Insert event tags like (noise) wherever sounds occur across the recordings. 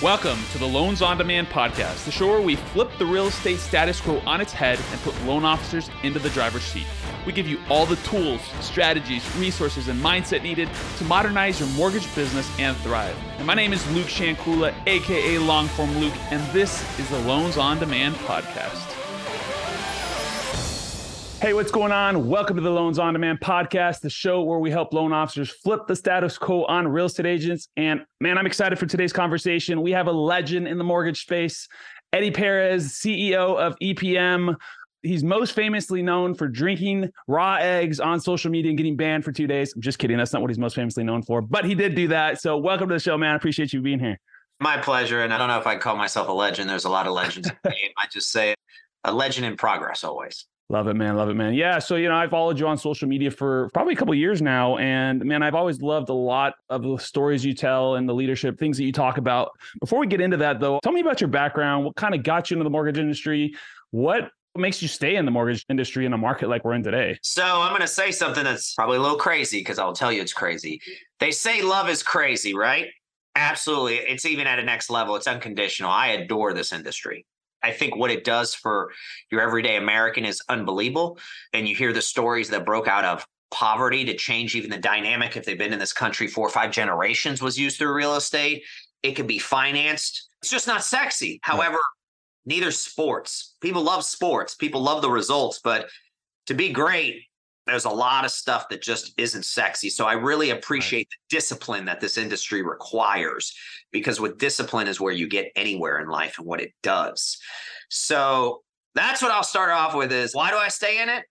Welcome to the Loans on Demand podcast, the show where we flip the real estate status quo on its head and put loan officers into the driver's seat. We give you all the tools, strategies, resources, and mindset needed to modernize your mortgage business and thrive. And my name is Luke Shankula, aka Longform Luke, and this is the Loans on Demand podcast. Hey, what's going on? Welcome to the Loans on Demand podcast, the show where we help loan officers flip the status quo on real estate agents. And man, I'm excited for today's conversation. We have a legend in the mortgage space, Eddy Perez, CEO of EPM. He's most famously known for drinking raw eggs on social media and getting banned for two days. I'm just kidding. That's not what he's most famously known for, but he did do that. So, welcome to the show, man. I appreciate you being here. My pleasure. And I don't know if I call myself a legend. There's a lot of legends in the (laughs) game. I just say a legend in progress always. Love it, man. Love it, man. Yeah. So, you know, I've followed you on social media for probably a couple years now. And man, I've always loved a lot of the stories you tell and the leadership things that you talk about. Before we get into that, though, tell me about your background. What kind of got you into the mortgage industry? What makes you stay in the mortgage industry in a market like we're in today? So, I'm going to say something that's probably a little crazy because I'll tell you it's crazy. They say love is crazy, right? Absolutely. It's even at a next level, it's unconditional. I adore this industry. I think what it does for your everyday American is unbelievable. And you hear the stories that broke out of poverty to change even the dynamic if they've been in this country four or five generations was used through real estate. It can be financed. It's just not sexy. However, neither sports. People love sports. People love the results, but to be great, there's a lot of stuff that just isn't sexy. So I really appreciate right. the discipline that this industry requires because with discipline is where you get anywhere in life and what it does. So that's what I'll start off with is why do I stay in it?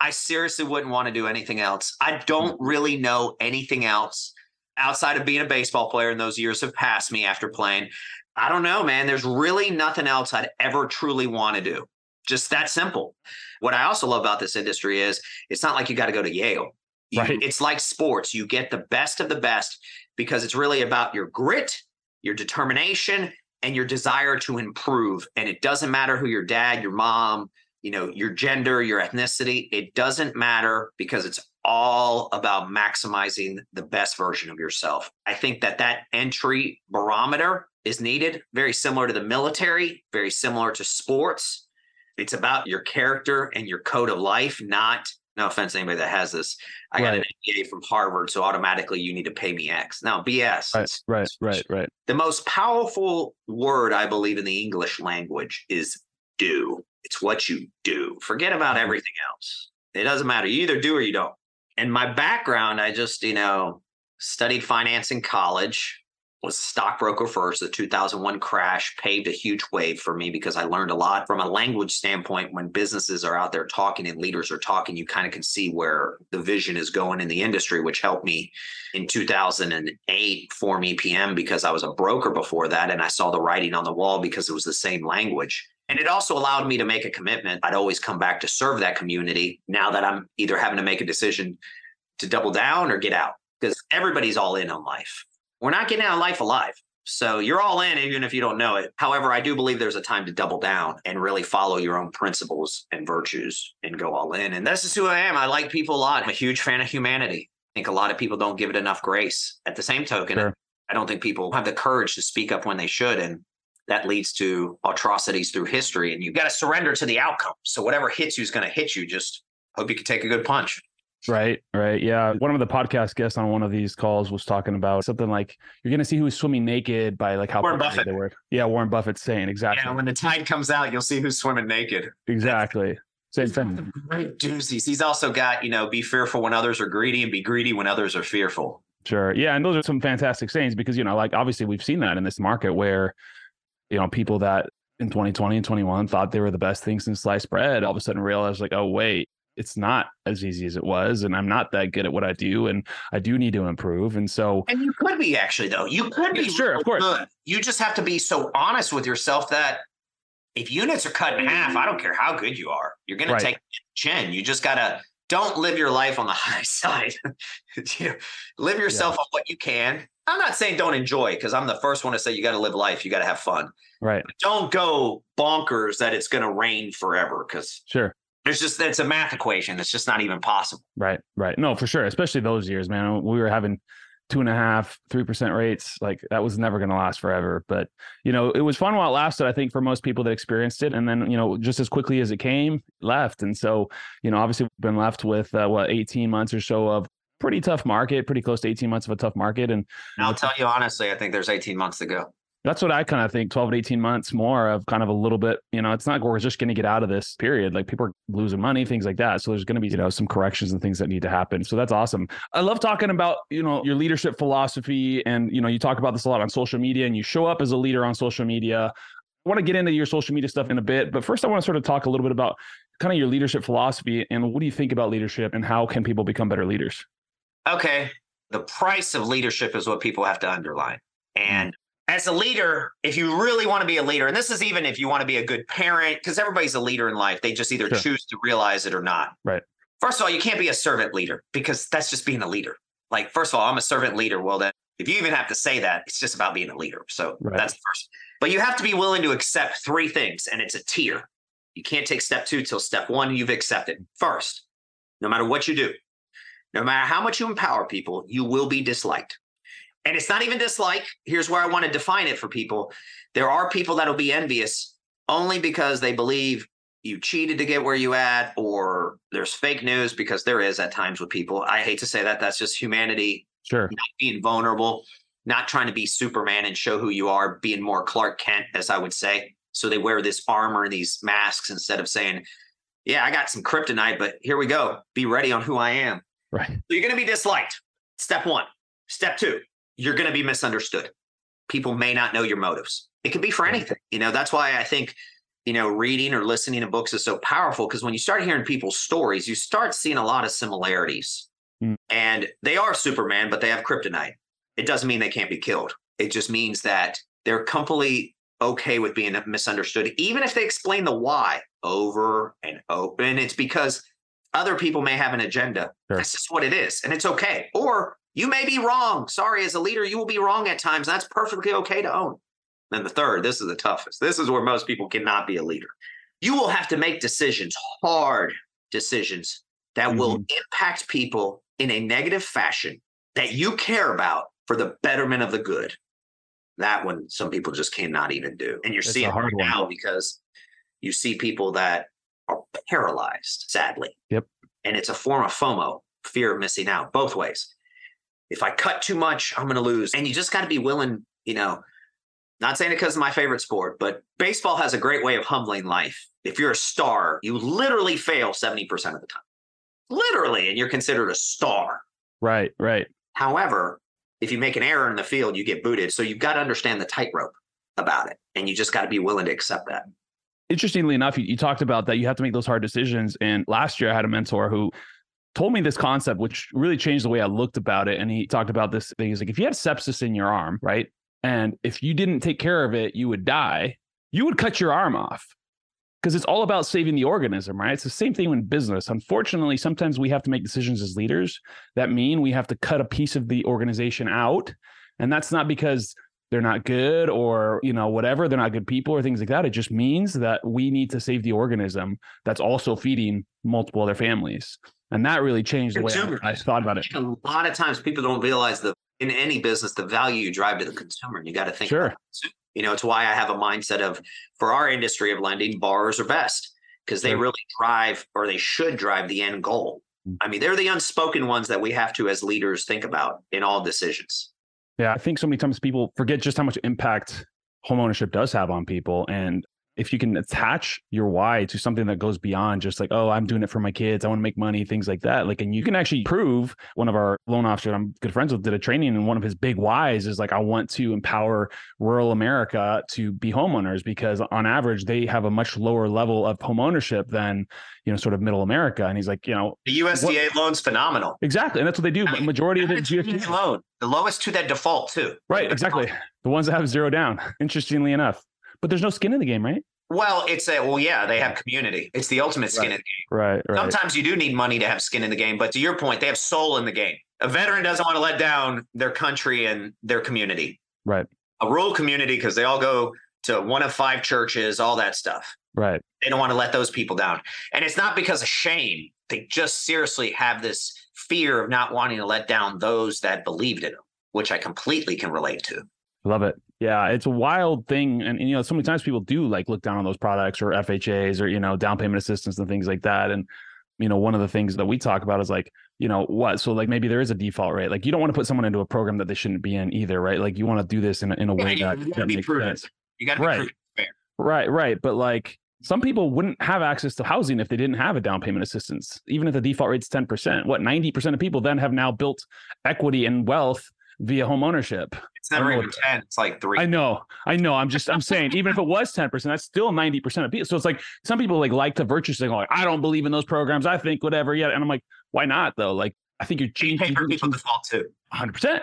I seriously wouldn't want to do anything else. I don't mm-hmm. really know anything else outside of being a baseball player and those years have passed me after playing. I don't know, man. There's really nothing else I'd ever truly want to do. Just that simple. What I also love about this industry is it's not like you got to go to Yale. You, right. It's like sports. You get the best of the best because it's really about your grit, your determination, and your desire to improve. And it doesn't matter who your dad, your mom, you know, your gender, your ethnicity. It doesn't matter because it's all about maximizing the best version of yourself. I think that that entry barometer is needed, very similar to the military, very similar to sports it's about your character and your code of life, not no offense to anybody that has this. I right. got an MBA from Harvard, so automatically you need to pay me X. Now, BS. Right, right, right, right. The most powerful word I believe in the English language is do. It's what you do. Forget about mm-hmm. everything else. It doesn't matter. You either do or you don't. And my background, I just, you know, studied finance in college was a stockbroker first. The 2001 crash paved a huge wave for me because I learned a lot from a language standpoint. When businesses are out there talking and leaders are talking, you kind of can see where the vision is going in the industry, which helped me in 2008 form EPM because I was a broker before that. And I saw the writing on the wall because it was the same language. And it also allowed me to make a commitment. I'd always come back to serve that community now that I'm either having to make a decision to double down or get out because everybody's all in on life we're not getting out of life alive. So you're all in, even if you don't know it. However, I do believe there's a time to double down and really follow your own principles and virtues and go all in. And this is who I am. I like people a lot. I'm a huge fan of humanity. I think a lot of people don't give it enough grace. At the same token, sure. I don't think people have the courage to speak up when they should. And that leads to atrocities through history. And you've got to surrender to the outcome. So whatever hits you is going to hit you. Just hope you can take a good punch. Right, right. Yeah. One of the podcast guests on one of these calls was talking about something like you're going to see who's swimming naked by like how Warren Buffett. they were. Yeah, Warren Buffett saying exactly. Yeah, when the tide comes out, you'll see who's swimming naked. Exactly. Same thing. Great doozies. He's also got, you know, be fearful when others are greedy and be greedy when others are fearful. Sure. Yeah. And those are some fantastic sayings because, you know, like obviously we've seen that in this market where, you know, people that in 2020 and 21 thought they were the best things since sliced bread all of a sudden realized like, oh, wait, it's not as easy as it was and i'm not that good at what i do and i do need to improve and so and you could be actually though. You could be sure of course. good. you just have to be so honest with yourself that if units are cut in half i don't care how good you are you're going right. to take chin. You just got to don't live your life on the (laughs) high side. (laughs) Live yourself yeah. on what you can. I'm not saying don't enjoy because i'm the first one to say you got to live life you got to have fun. Right. But don't go bonkers that it's going to rain forever because sure there's just it's a math equation. It's just not even possible. Right, right. No, for sure. Especially those years, man. We were having two and a half, three percent rates. Like that was never going to last forever. But you know, it was fun while it lasted. I think for most people that experienced it, and then you know, just as quickly as it came, left. And so you know, obviously, we've been left with uh, what eighteen months or so of pretty tough market, pretty close to eighteen months of a tough market. And I'll tell you honestly, I think there's eighteen months to go. That's what I kind of think 12 to 18 months more of kind of a little bit, you know, it's not we're just going to get out of this period. Like people are losing money, things like that. So there's going to be, you know, some corrections and things that need to happen. So that's awesome. I love talking about, you know, your leadership philosophy. And, you know, you talk about this a lot on social media and you show up as a leader on social media. I want to get into your social media stuff in a bit. But first, I want to sort of talk a little bit about kind of your leadership philosophy and what do you think about leadership and how can people become better leaders? Okay. The price of leadership is what people have to underline. Hmm. And as a leader, if you really want to be a leader, and this is even if you want to be a good parent, because everybody's a leader in life, they just either sure. choose to realize it or not. Right. First of all, you can't be a servant leader because that's just being a leader. Like, first of all, I'm a servant leader. Well, then, if you even have to say that, it's just about being a leader. So right. that's the first. But you have to be willing to accept three things, and it's a tier. You can't take step two till step one, you've accepted. First, no matter what you do, no matter how much you empower people, you will be disliked. And it's not even dislike. Here's where I want to define it for people. There are people that'll be envious only because they believe you cheated to get where you at, or there's fake news because there is at times with people. I hate to say that. That's just humanity. Sure. Not being vulnerable, not trying to be Superman and show who you are, being more Clark Kent, as I would say. So they wear this armor, and these masks, instead of saying, Yeah, I got some kryptonite, but here we go. Be ready on who I am. Right. So you're going to be disliked. Step one. Step two, you're going to be misunderstood. People may not know your motives. It could be for anything. You know, that's why I think, you know, reading or listening to books is so powerful because when you start hearing people's stories, you start seeing a lot of similarities. Mm. And they are Superman, but they have kryptonite. It doesn't mean they can't be killed. It just means that they're completely okay with being misunderstood, even if they explain the why over and over and open. It's because other people may have an agenda. Sure. That's just what it is. And it's okay. Or you may be wrong. Sorry, as a leader, you will be wrong at times. That's perfectly okay to own. And the third, this is the toughest. This is where most people cannot be a leader. You will have to make decisions, hard decisions that mm-hmm. will impact people in a negative fashion that you care about for the betterment of the good. That one, some people just cannot even do. And you're seeing it right now because you see people that are paralyzed, sadly. Yep. And it's a form of FOMO, fear of missing out, both ways if I cut too much, I'm going to lose. And you just got to be willing, you know, not saying it because of my favorite sport, but baseball has a great way of humbling life. If you're a star, you literally fail 70% of the time. Literally, and you're considered a star. Right, right. However, if you make an error in the field, you get booted. So you've got to understand the tightrope about it. And you just got to be willing to accept that. Interestingly enough, you, you talked about that you have to make those hard decisions. And last year I had a mentor who told me this concept, which really changed the way I looked about it. And he talked about this thing. He's like, if you had sepsis in your arm, right? And if you didn't take care of it, you would die, you would cut your arm off because it's all about saving the organism, right? It's the same thing in business. Unfortunately, sometimes we have to make decisions as leaders that mean we have to cut a piece of the organization out. And that's not because they're not good or you know whatever they're not good people or things like that it just means that we need to save the organism that's also feeding multiple other families and that really changed the way I, I, thought about it. A lot of times people don't realize that in any business the value you drive to the consumer. And you got to think sure. You know, it's why I have a mindset of for our industry of lending, borrowers are best because they really drive or they should drive the end goal. Mm. I mean, they're the unspoken ones that we have to as leaders think about in all decisions. Yeah, I think so many times people forget just how much impact homeownership does have on people. And if you can attach your why to something that goes beyond just like, oh, I'm doing it for my kids, I want to make money, things like that. Like, and you can actually prove one of our loan officers I'm good friends with did a training, and one of his big whys is like, I want to empower rural America to be homeowners because on average they have a much lower level of home ownership than you know sort of middle America. And he's like, you know, the USDA what? loan's phenomenal. Exactly, and that's what they do. I mean, Majority of the GFT loan, the lowest to that default too. Right, exactly. The ones that have zero down. (laughs) Interestingly enough but there's no skin in the game, right? Well, it's a well, yeah, they have community. It's the ultimate skin right. in the game. Right, right. Sometimes you do need money to have skin in the game, but to your point, they have soul in the game. A veteran doesn't want to let down their country and their community. Right. A rural community because they all go to one of five churches, all that stuff. Right. They don't want to let those people down. And it's not because of shame. They just seriously have this fear of not wanting to let down those that believed in them. which I completely can relate to. Love it. Yeah, it's a wild thing, and, and, you know, so many times people do like look down on those products or FHAs or you know down payment assistance and things like that. And you know, one of the things that we talk about is like, you know, what? So like maybe there is a default rate. Like you don't want to put someone into a program that they shouldn't be in either, right? Like you want to do this in a, in a way Yeah, that, you that makes prudent. sense. You got to be Right. Right, right. But like some people wouldn't have access to housing if they didn't have a down payment assistance, even if the default rate's 10%. What 90% of people then have now built equity and wealth via home ownership. It's never even 10. It's like three. I know, I know. I'm just I'm saying, even if it was 10%, that's still 90% of people. So it's like some people like like to virtue signal, like, I don't believe in those programs. I think whatever. Yeah. And I'm like, why not though? Like I think you're You pay changing for people default too. 100%.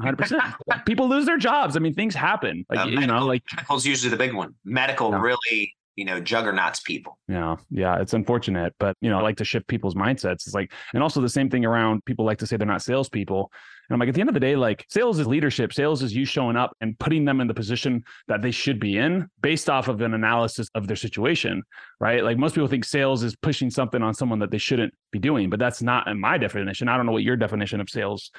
100%. (laughs) people lose their jobs. I mean, things happen. Like, Uh, you know, medical- like medical's usually the big one. Medical Yeah. really, you know, juggernauts people. Yeah, yeah, it's unfortunate, but you know, I like to shift people's mindsets. It's like, and also the same thing around people like to say they're not salespeople. And I'm like, at the end of the day, like sales is leadership. Sales is you showing up and putting them in the position that they should be in based off of an analysis of their situation, right? Like most people think sales is pushing something on someone that they shouldn't be doing, but that's not in my definition. I don't know what your definition of sales.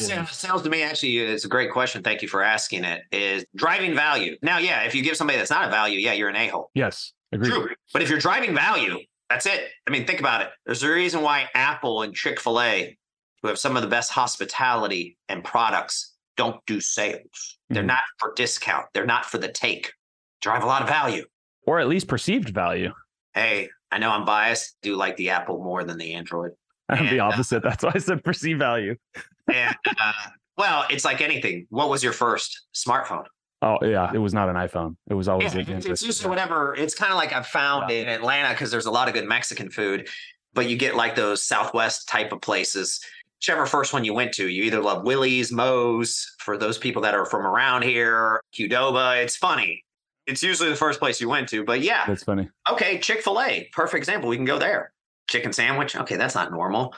Is. Sales, to me actually is a great question. Thank you for asking it. Is driving value. Now, yeah, if you give somebody that's not a value, yeah, you're an a-hole. Yes, agreed. True. But if you're driving value, that's it. I mean, think about it. There's a reason why Apple and Chick-fil-A, who have some of the best hospitality and products, don't do sales. They're Mhm. not for discount. They're not for the take. Drive a lot of value. Or at least perceived value. Hey, I know I'm biased. Do like the Apple more than the Android. I'm (laughs) the And, uh, opposite. That's why I said perceived value. And uh, well, it's like anything. What was your first smartphone? Oh yeah, it was not an iPhone. It was always Yeah, it's, it's whatever. It's kind of like I've found in Atlanta because there's a lot of good Mexican food, but you get like those Southwest type of places. Whichever first one you went to, you either love Willy's, Moe's, for those people that are from around here, Qdoba. It's funny. It's usually the first place you went to, but yeah, That's funny. okay, Chick fil A, perfect example. We can go there. Chicken sandwich, okay, that's not normal.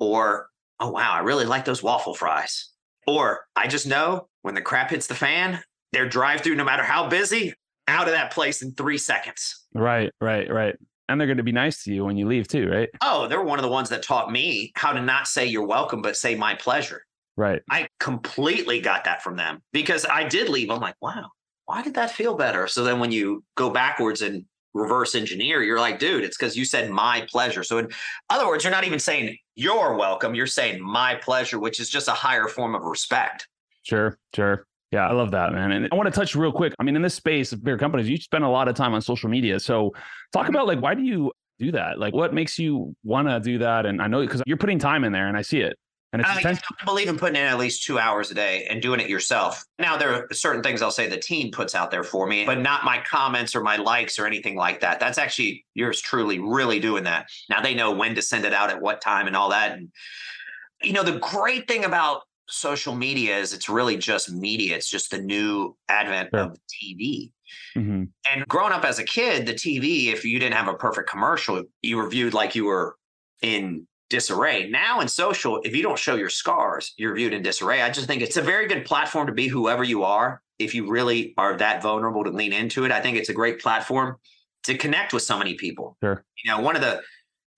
Or, oh, wow, I really like those waffle fries. Or, I just know when the crap hits the fan, their drive through, no matter how busy, out of that place in three seconds. Right, right, right. And they're going to be nice to you when you leave too, right? Oh, they're one of the ones that taught me how to not say you're welcome, but say my pleasure. Right. I completely got that from them because I did leave. I'm like, wow, why did that feel better? So then when you go backwards and reverse engineer, you're like, dude, it's because you said my pleasure. So in other words, you're not even saying you're welcome. You're saying my pleasure, which is just a higher form of respect. Sure, sure. Yeah, I love that, man. And I want to touch real quick. I mean, in this space of bigger companies, you spend a lot of time on social media. So talk about like why do you do that? Like what makes you want to do that? And I know because you're putting time in there and I see it. And it's Uh, you intense. know, I believe in putting in at least two hours a day and doing it yourself. Now, there are certain things I'll say the team puts out there for me, but not my comments or my likes or anything like that. That's actually yours truly, really doing that. Now they know when to send it out at what time and all that. And, you know, the great thing about social media is it's really just media, it's just the new advent Sure. of TV. Mhm. And growing up as a kid, the TV, if you didn't have a perfect commercial, you were viewed like you were in disarray. Now in social, if you don't show your scars, you're viewed in disarray. I just think it's a very good platform to be whoever you are. If you really are that vulnerable to lean into it, I think it's a great platform to connect with so many people. Sure. You know, one of the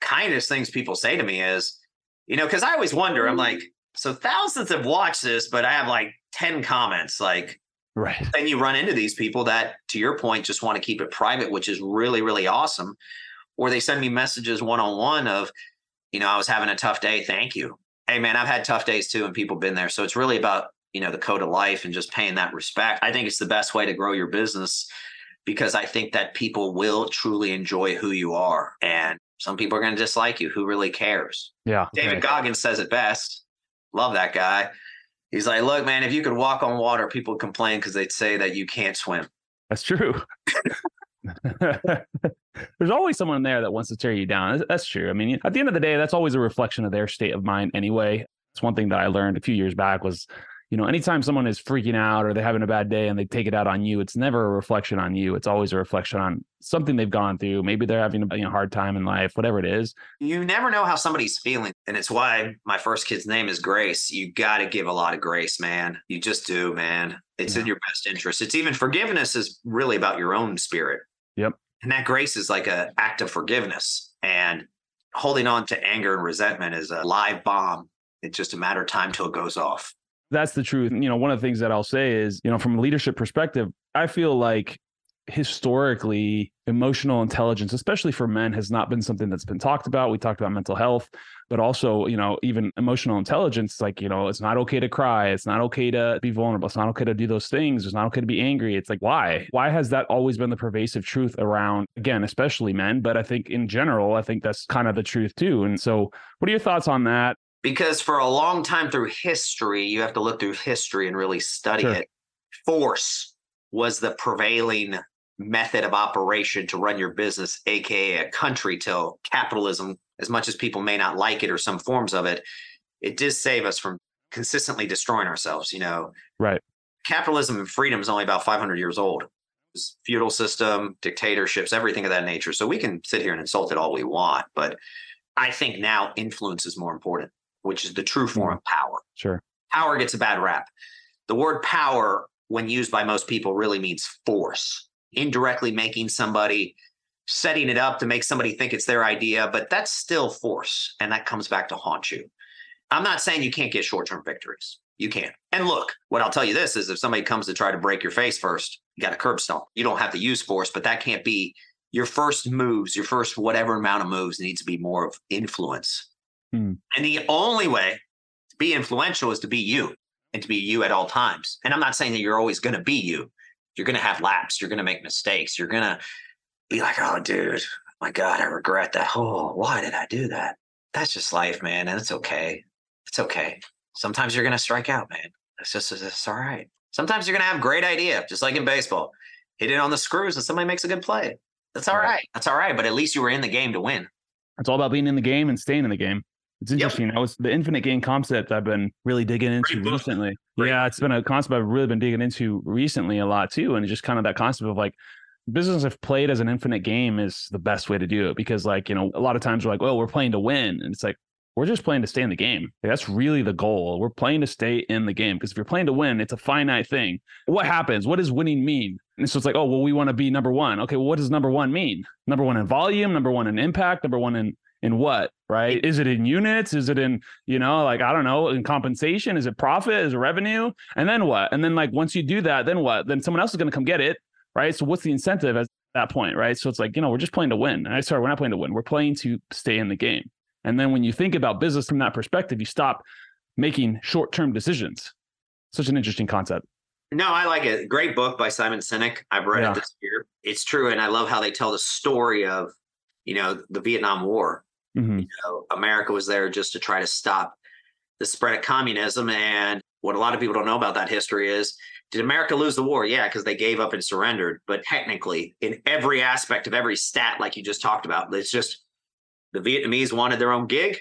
kindest things people say to me is, you know, because I always wonder, I'm like, so thousands have watched this, but I have like 10 comments. Like, Right. then you run into these people that, to your point, just want to keep it private, which is really, really awesome. Or they send me messages one on one of, you know, I was having a tough day. Thank you. Hey, man, I've had tough days too, and people been there. So it's really about, you know, the code of life and just paying that respect. I think it's the best way to grow your business because I think that people will truly enjoy who you are. And some people are going to dislike you. Who really cares? Yeah. David right. Goggins says it best. Love that guy. He's like, look, man, if you could walk on water, people would complain because they'd say that you can't swim. That's true. (laughs) There's always someone there that wants to tear you down. That's- true. I mean, at the end of the day, that's always a reflection of their state of mind anyway. It's one thing that I learned a few years back was, you know, anytime someone is freaking out or they're having a bad day and they take it out on you, it's never a reflection on you. It's always a reflection on something they've gone through. Maybe they're having a you know, hard time in life, whatever it is. You never know how somebody's feeling. And it's why my first kid's name is Grace. You got to give a lot of grace, man. You just do, man. It's in your best interest. It's even forgiveness is really about your own spirit. Yep. And that grace is like an act of forgiveness. And holding on to anger and resentment is a live bomb. It's just a matter of time till it goes off. That's the truth. You know, one of the things that I'll say is, you know, from a leadership perspective, I feel like historically emotional intelligence especially for men has not been something that's been talked about. We talked about mental health but also you know even emotional intelligence like you know it's not okay to cry. It's not okay to be vulnerable. It's not okay to do those things. It's not okay to be angry. It's like why? Why has that always been the pervasive truth around again especially men but i think in general i think that's kind of the truth too. And so what are your thoughts on that? Because for a long time through history you have to look through history and really study sure. it force was the prevailing method of operation to run your business, aka a country, till capitalism, as much as people may not like it or some forms of it, it did save us from consistently destroying ourselves. You know, right? Capitalism and freedom is only about 500 years old. It's feudal system, dictatorships, everything of that nature. So we can sit here and insult it all we want, but I think now influence is more important, which is the true form mm. of power. Sure. Power gets a bad rap. The word power, when used by most people, really means force indirectly making somebody setting it up to make somebody think it's their idea, but that's still force. And that comes back to haunt you. I'm not saying you can't get short term victories. You can. And look, what I'll tell you this is if somebody comes to try to break your face first, you got a curb stomp. You don't have to use force, but that can't be your first moves, your first whatever amount of moves needs to be more of influence. Hmm. And the only way to be influential is to be you and to be you at all times. And I'm not saying that you're always going to be you, you're going to have laps. You're going to make mistakes. You're going to be like, oh, dude, my God, I regret that. Oh, why did I do that? That's just life, man. And it's okay. It's okay. Sometimes you're going to strike out, man. It's just, it's all right. Sometimes you're going to have great idea, just like in baseball. Hit it on the screws and somebody makes a good play. That's all right. That's all right. But at least you were in the game to win. It's all about being in the game and staying in the game. It's interesting. Yep. That was the infinite game concept I've been really digging into recently. Great. Yeah, it's been a concept I've really been digging into recently a lot too. And just kind of that concept of like business if played as an infinite game is the best way to do it because like, you know, a lot of times we're like, well, we're playing to win. And it's like, we're just playing to stay in the game. That's really the goal. We're playing to stay in the game because if you're playing to win, it's a finite thing. What happens? What does winning mean? And so it's like, oh, well, we want to be number one. Okay, well, what does number one mean? Number one in volume, number one in impact, number one in in what right? Is it in units? Is it in you know like i don't know in compensation? Is it profit? Is it revenue? And then what? And then like once you do that then what? Then someone else is going to come get it right? So what's the incentive at that point right? So it's like you know we're just playing to win. And i sorry we're not playing to win. We're playing to stay in the game. And then when you think about business from that perspective you stop making short-term decisions. Such an interesting concept. No, I like it. Great book by Simon Sinek. I've read yeah. it this year. It's true. And I love how they tell the story of, you know, the Vietnam War Mm-hmm. You know, America was there just to try to stop the spread of communism. And what a lot of people don't know about that history is did America lose the war? Yeah, because they gave up and surrendered. But technically, in every aspect of every stat, like you just talked about, it's just the Vietnamese wanted their own gig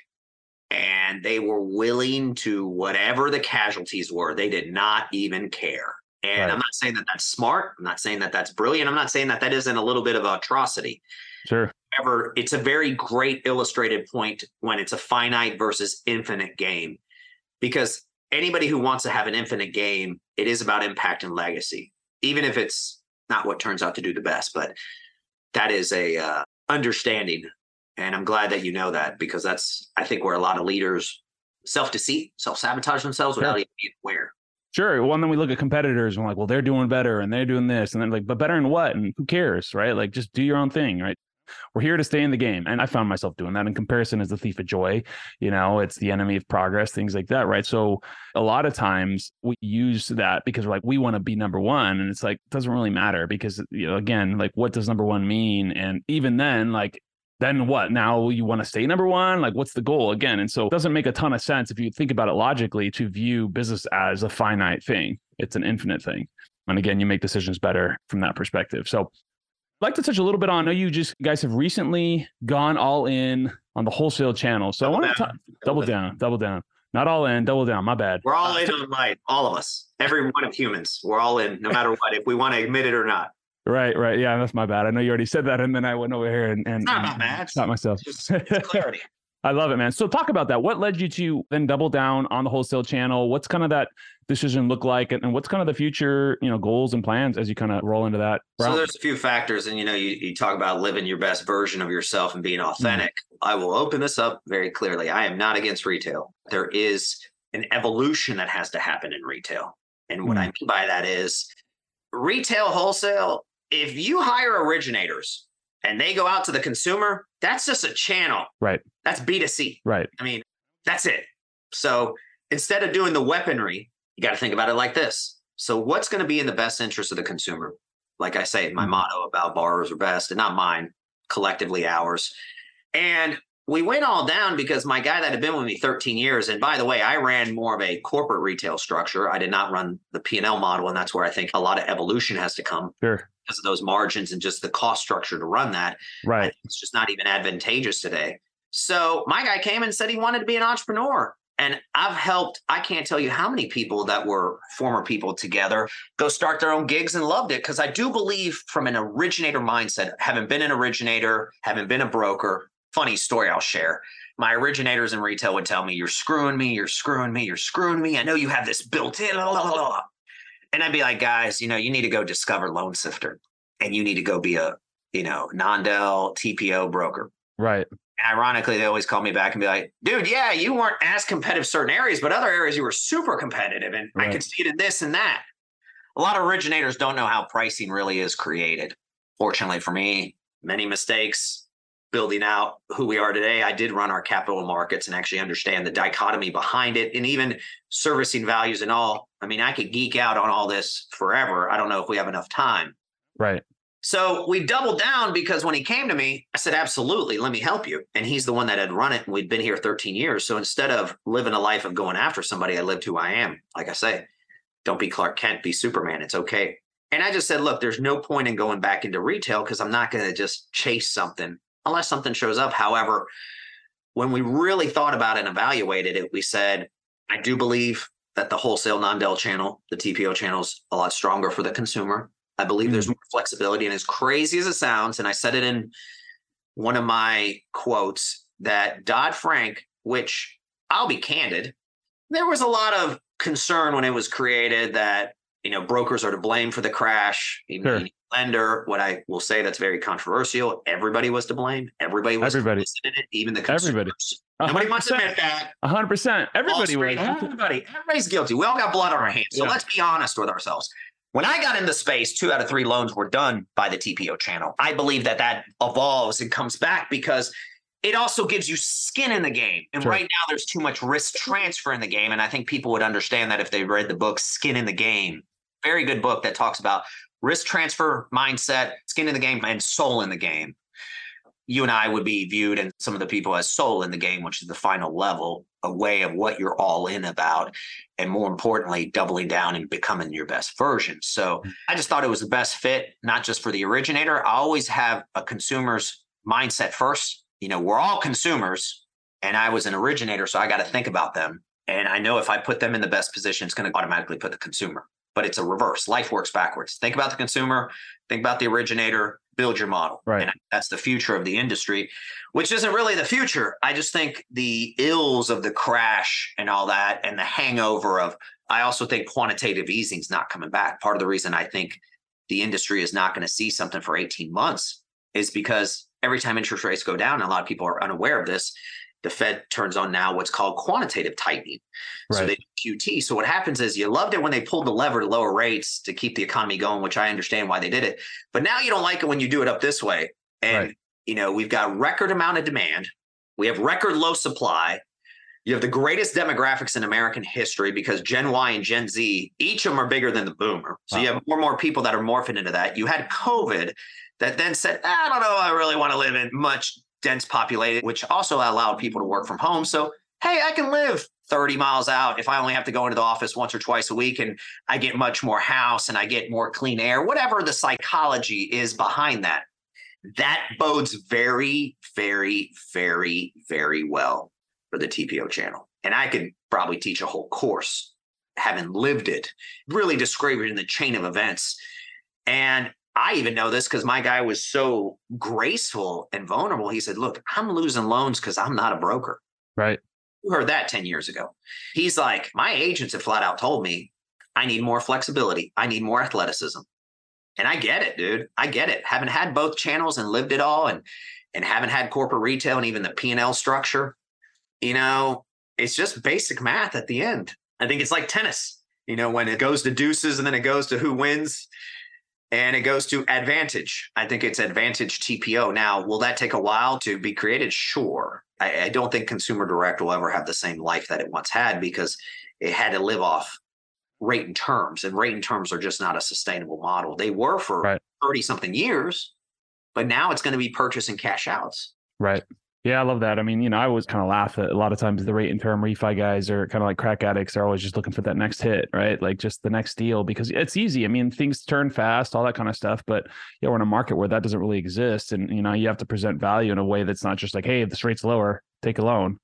and they were willing to whatever the casualties were. They did not even care. And right. I'm not saying that that's smart. I'm not saying that that's brilliant. I'm not saying that that isn't a little bit of atrocity. Sure. However, it's a very great illustrated point when it's a finite versus infinite game, because anybody who wants to have an infinite game, it is about impact and legacy, even if it's not what turns out to do the best. But that is a uh, understanding, and I'm glad that you know that because that's I think where a lot of leaders self deceit, self sabotage themselves without even being aware. Sure. Well, and then we look at competitors and we're like, well, they're doing better and they're doing this. And then like, but better in what? And who cares? Right. Like just do your own thing. Right. We're here to stay in the game. And I found myself doing that. In comparison is the thief of joy. You know, it's the enemy of progress, things like that. Right. So a lot of times we use that because we're like, we want to be number one. And it's like, it doesn't really matter because, you know, again, like what does number one mean? And even then, like then what? Now you want to stay number one? Like, what's the goal again? And so it doesn't make a ton of sense if you think about it logically to view business as a finite thing. It's an infinite thing. And again, you make decisions better from that perspective. So like to touch a little bit on. I know you just guys have recently gone all in on the wholesale channel. So double I want to talk, double down, double down. Not all in, double down. My bad. We're all uh, in on life, all of us, every one of humans. We're all in, no matter what, if we want to admit it or not. Right, right. Yeah, that's my bad. I know you already said that, and then I went over here and, and it's not about mad. Not myself. It's just it's clarity. (laughs) I love it, man. So talk about that. What led you to then double down on the wholesale channel? What's kind of that decision look like, and, what's kind of the future, you know, goals and plans as you kind of roll into that? Route? So there's a few factors, and you know, you, you talk about living your best version of yourself and being mm-hmm. authentic. Mm-hmm. I will open this up very clearly. I am not against retail. There is an evolution that has to happen in retail. And what Mm. I mean by that is retail wholesale, if you hire originators and they go out to the consumer, that's just a channel. Right. That's B2C. Right. I mean, that's it. So instead of doing the weaponry, you got to think about it like this. So, what's going to be in the best interest of the consumer? Like I say, my Mhm. motto about borrowers are best, and not mine, collectively ours. And we went all down because my guy that had been with me 13 years, and by the way, I ran more of a corporate retail structure. I did not run the P&L model, and that's where I think a lot of evolution has to come Sure. because of those margins and just the cost structure to run that. Right. It's just not even advantageous today. So my guy came and said he wanted to be an entrepreneur. And I've helped, I can't tell you how many people that were former people together go start their own gigs and loved it. Cause I do believe from an originator mindset, having been an originator, having been a broker, funny story I'll share. My originators in retail would tell me, You're screwing me, you're screwing me, you're screwing me. I know you have this built in. la, la, la, la." And I'd be like, guys, you know, you need to go discover LoanSifter and you need to go be a, you know, non-del TPO broker. Right. And ironically, they always call me back and be like, dude, yeah, you weren't as competitive certain areas, but other areas you were super competitive. And I Right. could see it in this and that. A lot of originators don't know how pricing really is created. Fortunately for me, many mistakes building out who we are today. I did run our capital markets and actually understand the dichotomy behind it and even servicing values and all. I mean, I could geek out on all this forever. I don't know if we have enough time. Right. So we doubled down because when he came to me, I said, absolutely, let me help you. And he's the one that had run it. And we'd been here 13 years. So instead of living a life of going after somebody, I lived who I am. Like I say, don't be Clark Kent, be Superman. It's okay. And I just said, look, there's no point in going back into retail because I'm not going to just chase something unless something shows up. However, when we really thought about it and evaluated it, we said, I do believe that the wholesale non-del channel, the TPO channel is a lot stronger for the consumer. I believe there's mm-hmm. more flexibility. And as crazy as it sounds, and I said it in one of my quotes, that Dodd Frank, which I'll be candid, there was a lot of concern when it was created that you know brokers are to blame for the crash. Sure. lender. What I will say that's very controversial. Everybody was to blame. Everybody was Everybody. in it, even the consumers. Everybody. A Nobody hundred wants to admit that. A hundred percent. Everybody was. Everybody, everybody's guilty. We all got blood on our hands. So Yeah. let's be honest with ourselves. When I got into space, two out of three loans were done by the TPO channel. I believe that that evolves and comes back because it also gives you skin in the game. And Sure. right now, there's too much risk transfer in the game. And I think people would understand that if they read the book Skin in the Game. Very good book that talks about risk transfer mindset, skin in the game, and soul in the game. You and I would be viewed and some of the people as soul in the game, which is the final level, a way of what you're all in about. And more importantly, doubling down and becoming your best version. So hmm. I just thought it was the best fit, not just for the originator. I always have a consumer's mindset first. You know, we're all consumers, and I was an originator, so I got to think about them. And I know if I put them in the best position, it's going to automatically put the consumer. But it's a reverse. Life works backwards. Think about the consumer, think about the originator, build your model. Right. And that's the future of the industry, which isn't really the future. I just think the ills of the crash and all that and the hangover of I also think quantitative easing is not coming back. Part of the reason I think the industry is not going to see something for 18 months is because every time interest rates go down, and a lot of people are unaware of this, the Fed turns on now what's called quantitative tightening. So they do QT. So what happens is you loved it when they pulled the lever to lower rates to keep the economy going, which I understand why they did it. But now you don't like it when you do it up this way. And Right. you know, we've got record amount of demand. We have record low supply. You have the greatest demographics in American history because Gen Y and Gen Z, each of them are bigger than the boomer. So you have more and more people that are morphing into that. You had COVID that then said, I don't know, I really want to live in much dense populated, which also allowed people to work from home. So, hey, I can live 30 miles out if I only have to go into the office once or twice a week and I get much more house and I get more clean air, whatever the psychology is behind that. That bodes very, very, very, very well for the TPO channel. And I could probably teach a whole course having lived it, really describing the chain of events. And I even know this because my guy was so graceful and vulnerable. He said, Look, I'm losing loans because I'm not a broker. Right. You heard that 10 years ago. He's like, My agents have flat out told me I need more flexibility, I need more athleticism. And I get it, dude. I get it. Having had both channels and lived it all and and haven't had corporate retail and even the P&L structure, you know, it's just basic math at the end. I think it's like tennis. You know, when it goes to deuces and then it goes to who wins and it goes to advantage. I think it's advantage TPO. Now, will that take a while to be created? Sure. I, I, don't think consumer direct will ever have the same life that it once had because it had to live off rate and terms, and rate and terms are just not a sustainable model. They were for 30 right. something years, but now it's going to be purchase and cash outs. Right. Yeah, I love that. I mean, you know, I always kind of laugh a lot of times the rate and term refi guys are kind of like crack addicts. They're always just looking for that next hit, right? Like just the next deal because it's easy. I mean, things turn fast, all that kind of stuff. But yeah, we're in a market where that doesn't really exist. And, you know, you have to present value in a way that's not just like, hey, this rate's lower, take a loan.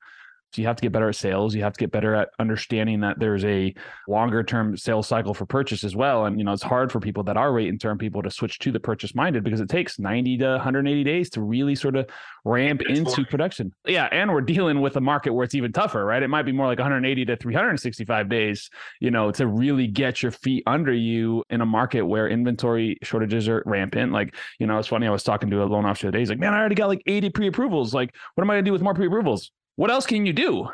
So you have to get better at sales. You have to get better at understanding that there's a longer term sales cycle for purchase as well. And you know, it's hard for people that are rate and term people to switch to the purchase minded because it takes 90 to 180 days to really sort of ramp into production. Yeah, and we're dealing with a market where it's even tougher, right? It might be more like 180 to 365 days, you know, to really get your feet under you in a market where inventory shortages are rampant. Like, you know, it's funny. I was talking to a loan officer today. He's like, "Man, I already got like 80 pre-approvals. Like, what am I gonna do with more pre-approvals?" What else can you do?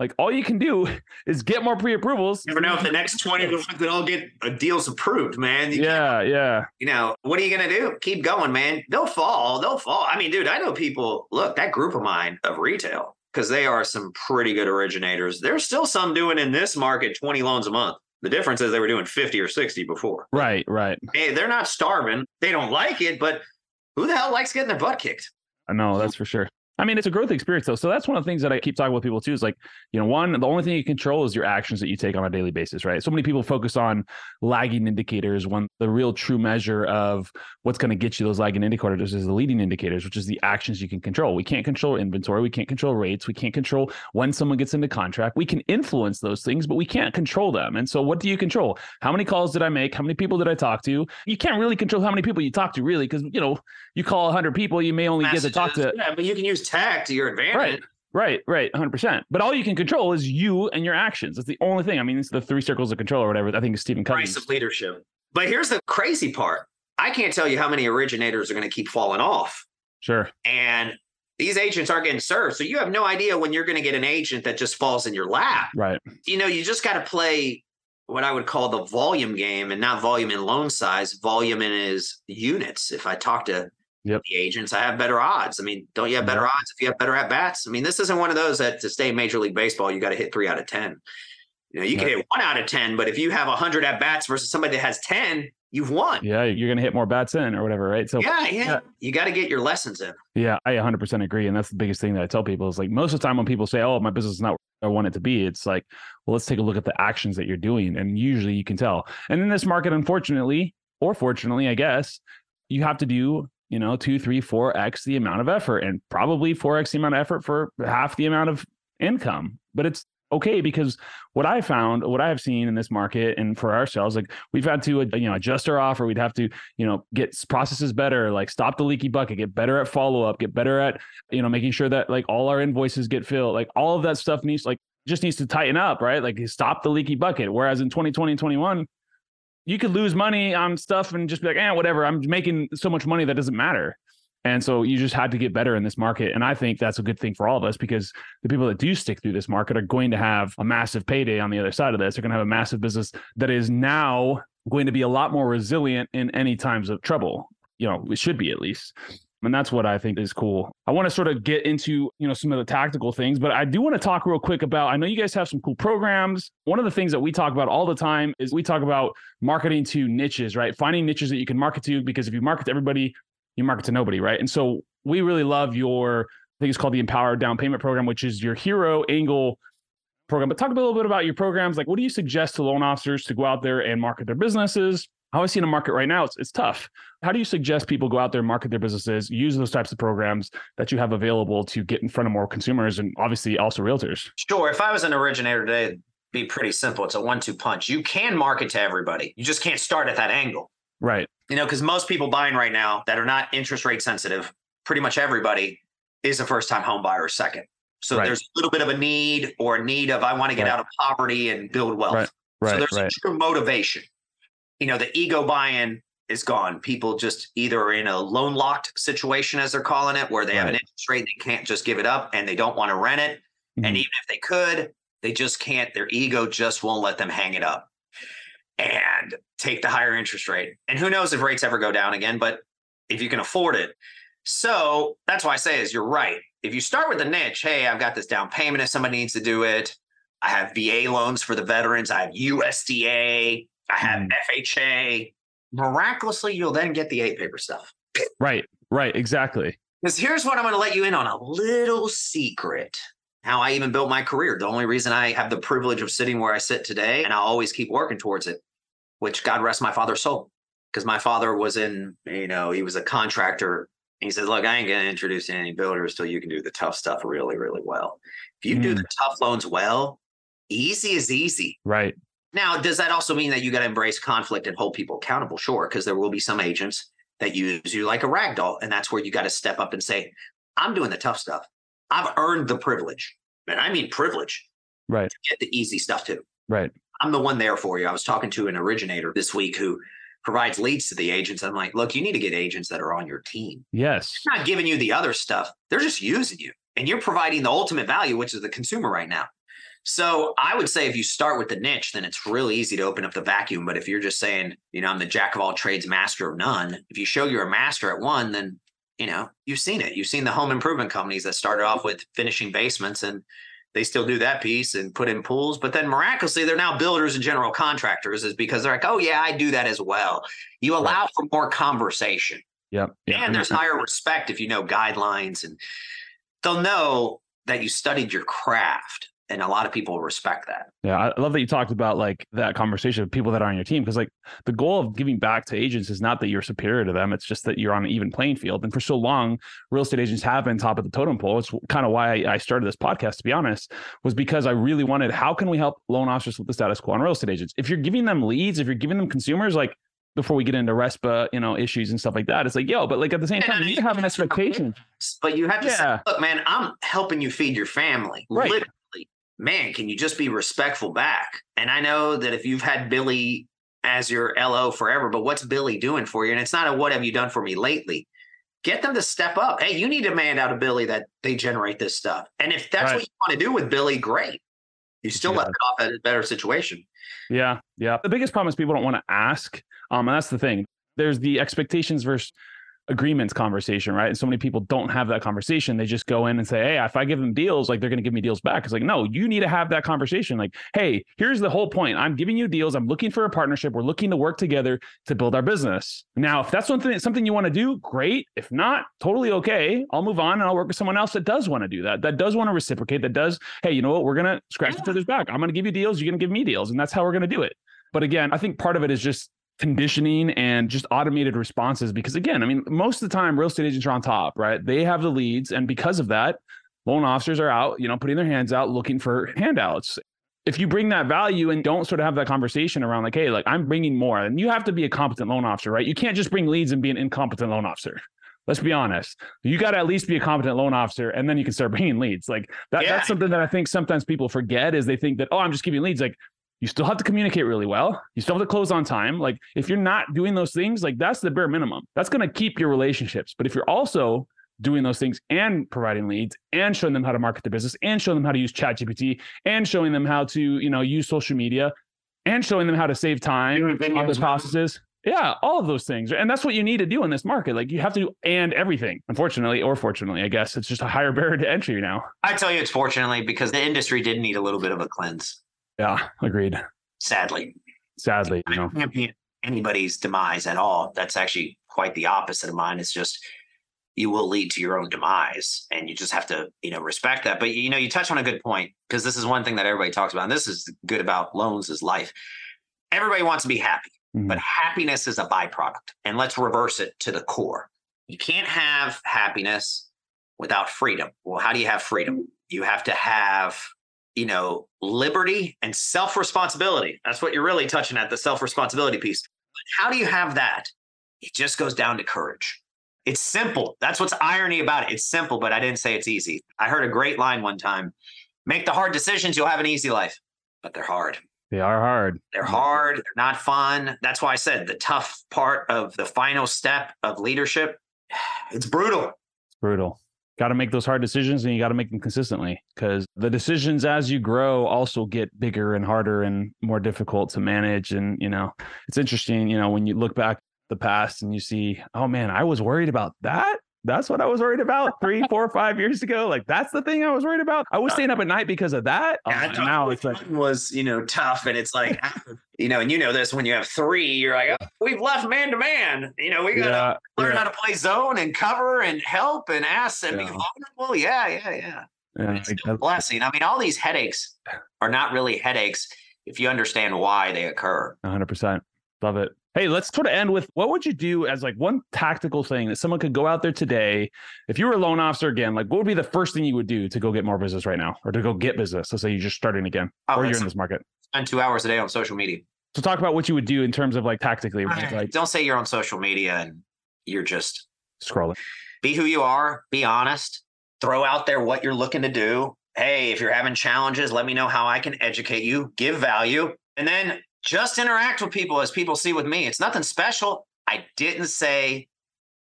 Like all you can do (laughs) is get more pre-approvals. You never know if the next 20 that all get uh, deals approved, man. You yeah, yeah. You know, what are you gonna do? Keep going, man. They'll fall. They'll fall. I mean, dude, I know people, look, that group of mine of retail, because they are some pretty good originators. There's still some doing in this market 20 loans a month. The difference is they were doing 50 or 60 before. Right, right. Hey, they're not starving. They don't like it, but who the hell likes getting their butt kicked? I know, that's for sure. I mean, it's a growth experience though. So that's one of the things that I keep talking with people too is like, you know, one, the only thing you control is your actions that you take on a daily basis, right? So many people focus on lagging indicators when the real true measure of what's going to get you those lagging indicators is the leading indicators, which is the actions you can control. We can't control inventory. We can't control rates. We can't control when someone gets into contract. We can influence those things, but we can't control them. And so what do you control? How many calls did I make? How many people did I talk to? You can't really control how many people you talk to really, because, you know, you call 100 people, you may only Messages, get to talk to. Yeah, but you can use tech to your advantage. Right. Right, right, 100%. But all you can control is you and your actions. That's the only thing. I mean, it's the three circles of control or whatever. I think Stephen Covey. Price of leadership. But here's the crazy part I can't tell you how many originators are going to keep falling off. Sure. And these agents aren't getting served. So you have no idea when you're going to get an agent that just falls in your lap. Right. You know, you just got to play what I would call the volume game and not volume in loan size, volume in his units. If I talk to yep. the agents, I have better odds. I mean, don't you have better odds if you have better at bats? I mean, this isn't one of those that to stay in Major League Baseball, you got to hit three out of 10. You know, you can hit one out of 10, but if you have 100 at bats versus somebody that has 10, you've won. Yeah, you're going to hit more bats in or whatever, right? So yeah, yeah, yeah. you got to get your lessons in. Yeah, I 100% agree, and that's the biggest thing that I tell people is like most of the time when people say, "Oh, my business is not where I want it to be," it's like, well, let's take a look at the actions that you're doing, and usually you can tell. And in this market, unfortunately, or fortunately, I guess, you have to do you know, two, three, four X the amount of effort and probably four X the amount of effort for half the amount of income. But it's okay because what I found, what I have seen in this market and for ourselves, like we've had to, you know, adjust our offer. We'd have to, you know, get processes better, like stop the leaky bucket, get better at follow up, get better at, you know, making sure that like all our invoices get filled. Like all of that stuff needs like just needs to tighten up, right? Like stop the leaky bucket. Whereas in 2020 and 21, you could lose money on stuff and just be like, eh, whatever. I'm making so much money that doesn't matter. And so you just had to get better in this market. And I think that's a good thing for all of us because the people that do stick through this market are going to have a massive payday on the other side of this. They're going to have a massive business that is now going to be a lot more resilient in any times of trouble. You know, it should be at least. And that's what I think is cool. I want to sort of get into, you know, some of the tactical things, but I do want to talk real quick about I know you guys have some cool programs. One of the things that we talk about all the time is we talk about marketing to niches, right? Finding niches that you can market to because if you market to everybody, you market to nobody, right? And so we really love your, I think it's called the Empower Down Payment Program, which is your hero angle program. But talk a little bit about your programs. Like, what do you suggest to loan officers to go out there and market their businesses? How I see in a market right now, it's, it's tough. How do you suggest people go out there, market their businesses, use those types of programs that you have available to get in front of more consumers and obviously also realtors? Sure. If I was an originator today, it'd be pretty simple. It's a one-two punch. You can market to everybody. You just can't start at that angle. Right. You know, because most people buying right now that are not interest rate sensitive, pretty much everybody is a first time home buyer or second. So right. there's a little bit of a need or a need of I want to get right. out of poverty and build wealth. Right. Right. So there's a true motivation. You know, the ego buy-in is gone. People just either are in a loan locked situation, as they're calling it, where they have an interest rate, they can't just give it up and they don't want to rent it. Mm-hmm. And even if they could, They just can't, their ego just won't let them hang it up and take the higher interest rate. And who knows if rates ever go down again, but if you can afford it. So that's why I say is you're right. If you start with a niche, hey, I've got this down payment if somebody needs to do it. I have VA loans for the veterans. I have USDA. I have mm. FHA. Miraculously, you'll then get the A paper stuff. Right, right, exactly. Because here's what I'm going to let you in on a little secret. How I even built my career. The only reason I have the privilege of sitting where I sit today, and I'll always keep working towards it, which God rest my father's soul. Because my father was in, you know, he was a contractor. he says, Look, I ain't going to introduce any builders till you can do the tough stuff really, really well. If you mm. do the tough loans well, easy is easy. Right. Now, does that also mean that you got to embrace conflict and hold people accountable? Sure, because there will be some agents that use you like a rag doll. And that's where you got to step up and say, I'm doing the tough stuff. I've earned the privilege. And I mean privilege. Right. To get the easy stuff too. Right. I'm the one there for you. I was talking to an originator this week who provides leads to the agents. I'm like, look, you need to get agents that are on your team. Yes. They're not giving you the other stuff. They're just using you. And you're providing the ultimate value, which is the consumer right now. So I would say if you start with the niche, then it's really easy to open up the vacuum. But if you're just saying, you know, I'm the jack of all trades, master of none, if you show you're a master at one, then you know, you've seen it. You've seen the home improvement companies that started off with finishing basements and they still do that piece and put in pools. But then miraculously, they're now builders and general contractors, is because they're like, oh, yeah, I do that as well. You allow right. for more conversation. Yep. yep. And there's higher respect if you know guidelines and they'll know that you studied your craft and a lot of people respect that. Yeah, I love that you talked about like that conversation of people that are on your team because like the goal of giving back to agents is not that you're superior to them; it's just that you're on an even playing field. And for so long, real estate agents have been top of the totem pole. It's kind of why I started this podcast, to be honest, was because I really wanted how can we help loan officers with the status quo on real estate agents? If you're giving them leads, if you're giving them consumers, like before we get into RESPA, you know, issues and stuff like that. It's like, yo, but like at the same time, you need to have an (laughs) expectation. But you have to yeah. say, look, man, I'm helping you feed your family. Right. Literally man, can you just be respectful back? And I know that if you've had Billy as your LO forever, but what's Billy doing for you? And it's not a what have you done for me lately? Get them to step up. Hey, you need to man out of Billy that they generate this stuff. And if that's right. what you want to do with Billy, great. You still yeah. left it off at a better situation. Yeah. Yeah. The biggest problem is people don't want to ask. Um, and that's the thing. There's the expectations versus agreements conversation, right? And so many people don't have that conversation. They just go in and say, Hey, if I give them deals, like they're going to give me deals back. It's like, no, you need to have that conversation. Like, Hey, here's the whole point. I'm giving you deals. I'm looking for a partnership. We're looking to work together to build our business. Now, if that's something, something you want to do, great. If not, totally okay. I'll move on and I'll work with someone else that does want to do that, that does want to reciprocate, that does, Hey, you know what? We're going to scratch each other's back. I'm going to give you deals. You're going to give me deals. And that's how we're going to do it. But again, I think part of it is just conditioning and just automated responses because again i mean most of the time real estate agents are on top right? They have the leads and because of that loan officers are out you know putting their hands out looking for handouts. If you bring that value and don't sort of have that conversation around like hey like i'm bringing more and you have to be a competent loan officer right? You can't just bring leads and be an incompetent loan officer. Let's be honest. You got to at least be a competent loan officer and then you can start (laughs) bringing leads. Like that, yeah. that's something that i think sometimes people forget is they think that oh i'm just giving leads. Like you still have to communicate really well. You still have to close on time. Like if you're not doing those things, like that's the bare minimum. That's going to keep your relationships. But if you're also doing those things and providing leads and showing them how to market their business and showing them how to use ChatGPT and showing them how to, you know, use social media and showing them how to save time on those processes. Yeah, all of those things. And that's what you need to do in this market. Like you have to do and everything. Unfortunately, or fortunately, I guess it's just a higher (laughs) barrier to entry now. I tell you it's fortunately because the industry did need a little bit of a cleanse. Yeah, agreed. Sadly. Sadly, you know. I champion anybody's demise at all. That's actually quite the opposite of mine. It's just you will lead to your own demise and you just have to you know respect that but you know you touch on a good point because this is one thing that everybody talks about and this is good about loans is life everybody wants to be happy mm-hmm. but happiness is a byproduct and let's reverse it to the core you can't have happiness without freedom well how do you have freedom you have to have you know, liberty and self responsibility. That's what you're really touching at the self responsibility piece. How do you have that? It just goes down to courage. It's simple. That's what's irony about it. It's simple, but I didn't say it's easy. I heard a great line one time make the hard decisions, you'll have an easy life, but they're hard. They are hard. They're hard. They're not fun. That's why I said the tough part of the final step of leadership, (sighs) it's brutal. It's brutal got to make those hard decisions and you got to make them consistently because the decisions as you grow also get bigger and harder and more difficult to manage. And, you know, it's interesting, you know, when you look back the past and you see, oh man, I was worried about that that's what I was worried about three, (laughs) four, five years ago. Like that's the thing I was worried about. I was staying up at night because of that. Yeah, oh, now it's like was you know tough, and it's like (laughs) ah, you know, and you know this when you have three, you're like, oh, we've left man to man. You know, we gotta yeah, learn yeah. how to play zone and cover and help and ask and yeah. be vulnerable. Yeah, yeah, yeah. yeah it's a blessing. I mean, all these headaches are not really headaches if you understand why they occur. 100. percent Love it. Hey, let's sort of end with what would you do as like one tactical thing that someone could go out there today? If you were a loan officer again, like what would be the first thing you would do to go get more business right now or to go get business? Let's say you're just starting again oh, or you're in this market. Spend two hours a day on social media. So talk about what you would do in terms of like tactically. Right? Like, don't say you're on social media and you're just scrolling. Be who you are. Be honest. Throw out there what you're looking to do. Hey, if you're having challenges, let me know how I can educate you, give value, and then just interact with people as people see with me. It's nothing special. I didn't say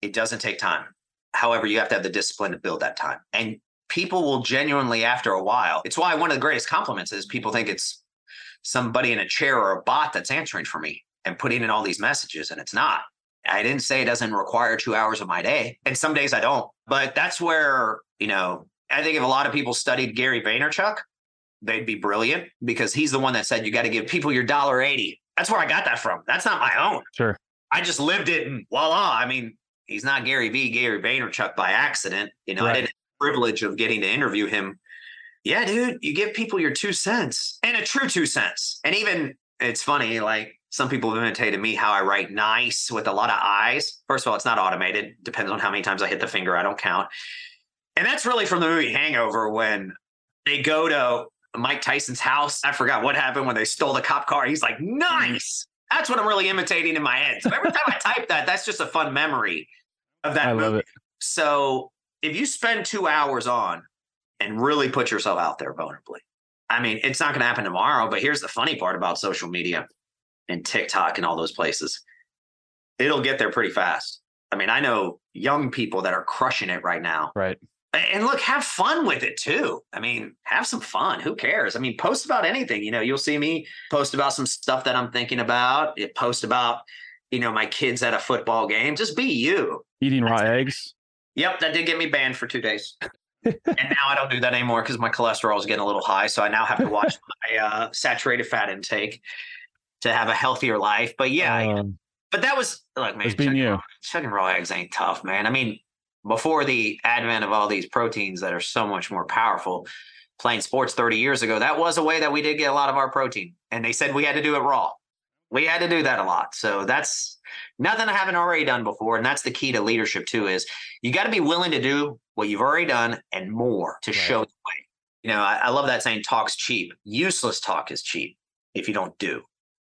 it doesn't take time. However, you have to have the discipline to build that time. And people will genuinely, after a while, it's why one of the greatest compliments is people think it's somebody in a chair or a bot that's answering for me and putting in all these messages, and it's not. I didn't say it doesn't require two hours of my day. And some days I don't. But that's where, you know, I think if a lot of people studied Gary Vaynerchuk, they'd be brilliant because he's the one that said you got to give people your dollar eighty. That's where I got that from. That's not my own. Sure. I just lived it and voila. I mean, he's not Gary V, Gary Vaynerchuk by accident. You know, right. I didn't have the privilege of getting to interview him. Yeah, dude, you give people your two cents and a true two cents. And even it's funny, like some people have imitated me how I write nice with a lot of eyes. First of all, it's not automated. Depends on how many times I hit the finger. I don't count. And that's really from the movie Hangover when they go to Mike Tyson's house. I forgot what happened when they stole the cop car. He's like, nice. That's what I'm really imitating in my head. So every time I type that, that's just a fun memory of that. I movie. love it. So if you spend two hours on and really put yourself out there vulnerably, I mean, it's not going to happen tomorrow. But here's the funny part about social media and TikTok and all those places it'll get there pretty fast. I mean, I know young people that are crushing it right now. Right and look, have fun with it too. I mean, have some fun. Who cares? I mean, post about anything. You know, you'll see me post about some stuff that I'm thinking about. It post about, you know, my kids at a football game. Just be you. Eating raw eggs. Yep, that did get me banned for two days. (laughs) and now I don't do that anymore because my cholesterol is getting a little high. So I now have to watch (laughs) my uh, saturated fat intake to have a healthier life. But yeah, um, but that was like man. Chugging, you. chugging raw eggs ain't tough, man. I mean, before the advent of all these proteins that are so much more powerful, playing sports 30 years ago, that was a way that we did get a lot of our protein. And they said we had to do it raw. We had to do that a lot. So that's nothing I haven't already done before. And that's the key to leadership too, is you got to be willing to do what you've already done and more to right. show the way. You know, I, I, love that saying talk's cheap. Useless talk is cheap if you don't do.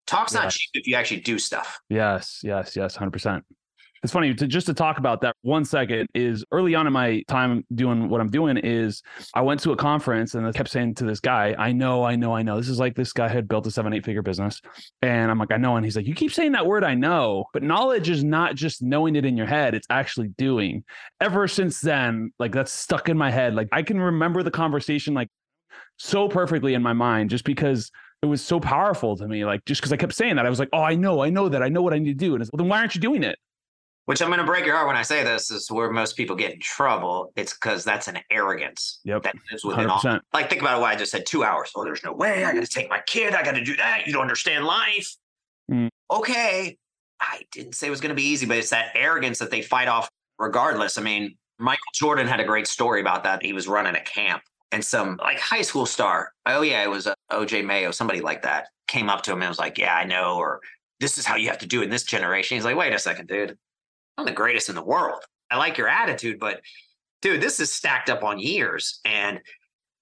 Talk's yes. not cheap if you actually do stuff. Yes, yes, yes, 100%. It's funny to just to talk about that one second is early on in my time doing what I'm doing is I went to a conference and I kept saying to this guy, I know, I know, I know. This is like this guy had built a seven, eight figure business. And I'm like, I know. And he's like, you keep saying that word, I know, but knowledge is not just knowing it in your head, it's actually doing. Ever since then, like that's stuck in my head. Like I can remember the conversation like so perfectly in my mind just because it was so powerful to me. Like just because I kept saying that, I was like, oh, I know, I know that, I know what I need to do. And well, then why aren't you doing it? Which I'm going to break your heart when I say this is where most people get in trouble. It's because that's an arrogance yep. that lives within 100%. all. Like think about why I just said. Two hours. Oh, there's no way. I got to take my kid. I got to do that. You don't understand life. Mm. Okay, I didn't say it was going to be easy, but it's that arrogance that they fight off regardless. I mean, Michael Jordan had a great story about that. He was running a camp, and some like high school star. Oh yeah, it was uh, OJ Mayo, somebody like that, came up to him and was like, "Yeah, I know," or "This is how you have to do it in this generation." He's like, "Wait a second, dude." I'm the greatest in the world. I like your attitude, but dude, this is stacked up on years. And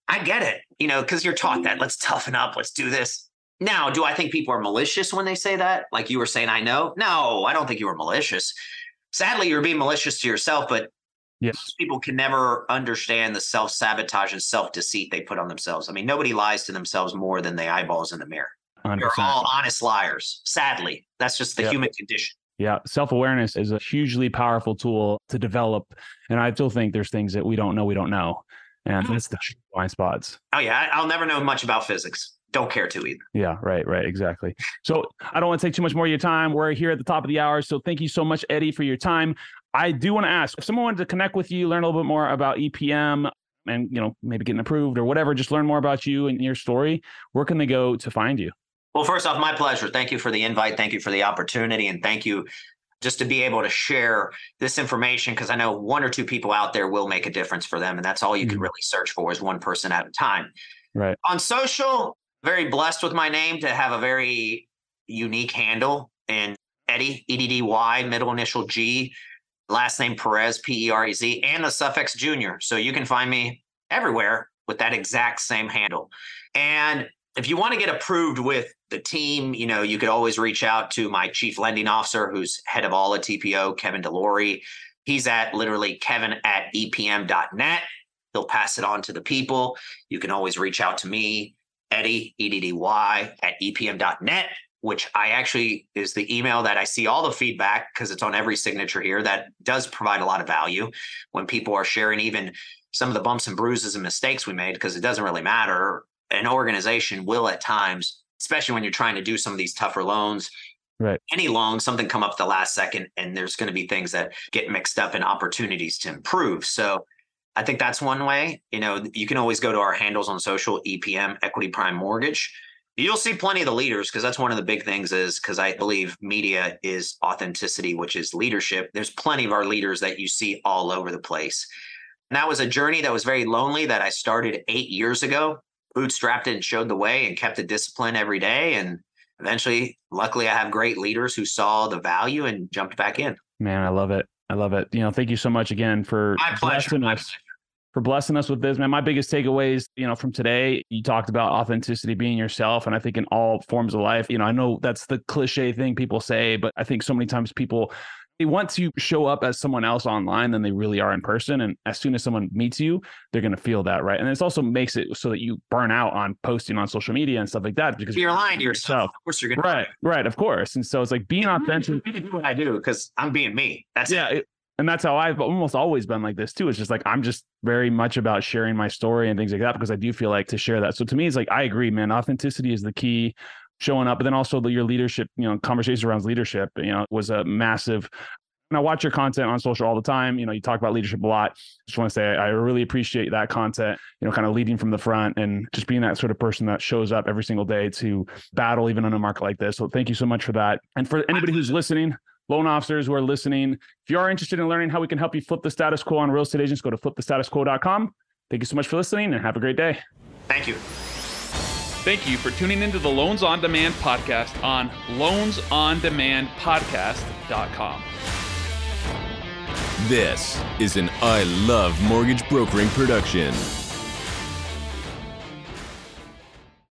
I get it, you know, because you're taught that let's toughen up, let's do this. Now, do I think people are malicious when they say that? Like you were saying, I know? No, I don't think you were malicious. Sadly, you're being malicious to yourself, but yes. people can never understand the self sabotage and self deceit they put on themselves. I mean, nobody lies to themselves more than the eyeballs in the mirror. 100%. You're all honest liars. Sadly, that's just the yep. human condition. Yeah, self awareness is a hugely powerful tool to develop, and I still think there's things that we don't know we don't know, and Mm-hmm. that's the blind spots. Oh yeah, I'll never know much about physics. Don't care to either. Yeah, right, right, exactly. So I don't want to take too much more of your time. We're here at the top of the hour, so thank you so much, Eddy, for your time. I do want to ask if someone wanted to connect with you, learn a little bit more about EPM, and you know maybe getting approved or whatever, just learn more about you and your story. Where can they go to find you? Well, first off, my pleasure. Thank you for the invite. Thank you for the opportunity. And thank you just to be able to share this information because I know one or two people out there will make a difference for them. And that's all you can Mhm. really search for is one person at a time. Right. On social, very blessed with my name to have a very unique handle and Eddy, E D D Y, middle initial G, last name Perez, P E R E Z, and the suffix junior. So you can find me everywhere with that exact same handle. And if you want to get approved with the team, you know, you could always reach out to my chief lending officer, who's head of all at TPO, Kevin Delory. He's at literally kevin at epm.net. He'll pass it on to the people. You can always reach out to me, Eddy, E-D-D-Y, at epm.net, which I actually is the email that I see all the feedback because it's on every signature here that does provide a lot of value when people are sharing even some of the bumps and bruises and mistakes we made because it doesn't really matter an organization will at times, especially when you're trying to do some of these tougher loans, Right. any loan, something come up the last second, and there's going to be things that get mixed up and opportunities to improve. So I think that's one way. You know, you can always go to our handles on social, EPM, Equity Prime Mortgage. You'll see plenty of the leaders because that's one of the big things is because I believe media is authenticity, which is leadership. There's plenty of our leaders that you see all over the place. And that was a journey that was very lonely that I started eight years ago bootstrapped it and showed the way and kept the discipline every day. And eventually, luckily, I have great leaders who saw the value and jumped back in. Man, I love it. I love it. You know, thank you so much again for My pleasure. blessing us pleasure. for blessing us with this, man. My biggest takeaways, you know, from today, you talked about authenticity, being yourself. And I think in all forms of life, you know, I know that's the cliche thing people say, but I think so many times people, they want to show up as someone else online than they really are in person. And as soon as someone meets you, they're going to feel that, right? And this also makes it so that you burn out on posting on social media and stuff like that because You're lying to yourself. Of course, you're going to. Right, right, of course. And so it's like being authentic. do what I do because I'm being me. That's yeah it, and that's how i've almost always been like this too it's just like i'm just very much about sharing my story and things like that because i do feel like to share that so to me it's like i agree man authenticity is the key showing up but then also your leadership you know, conversations around leadership you know was a massive and I watch your content on social all the time. You know, you talk about leadership a lot. Just want to say I really appreciate that content, you know, kind of leading from the front and just being that sort of person that shows up every single day to battle even on a market like this. So thank you so much for that. And for anybody who's listening, loan officers who are listening, if you are interested in learning how we can help you flip the status quo on real estate agents, go to flipthestatusquo.com. Thank you so much for listening and have a great day. Thank you. Thank you for tuning into the Loans on Demand podcast on loansondemandpodcast.com. This is an I Love Mortgage Brokering production.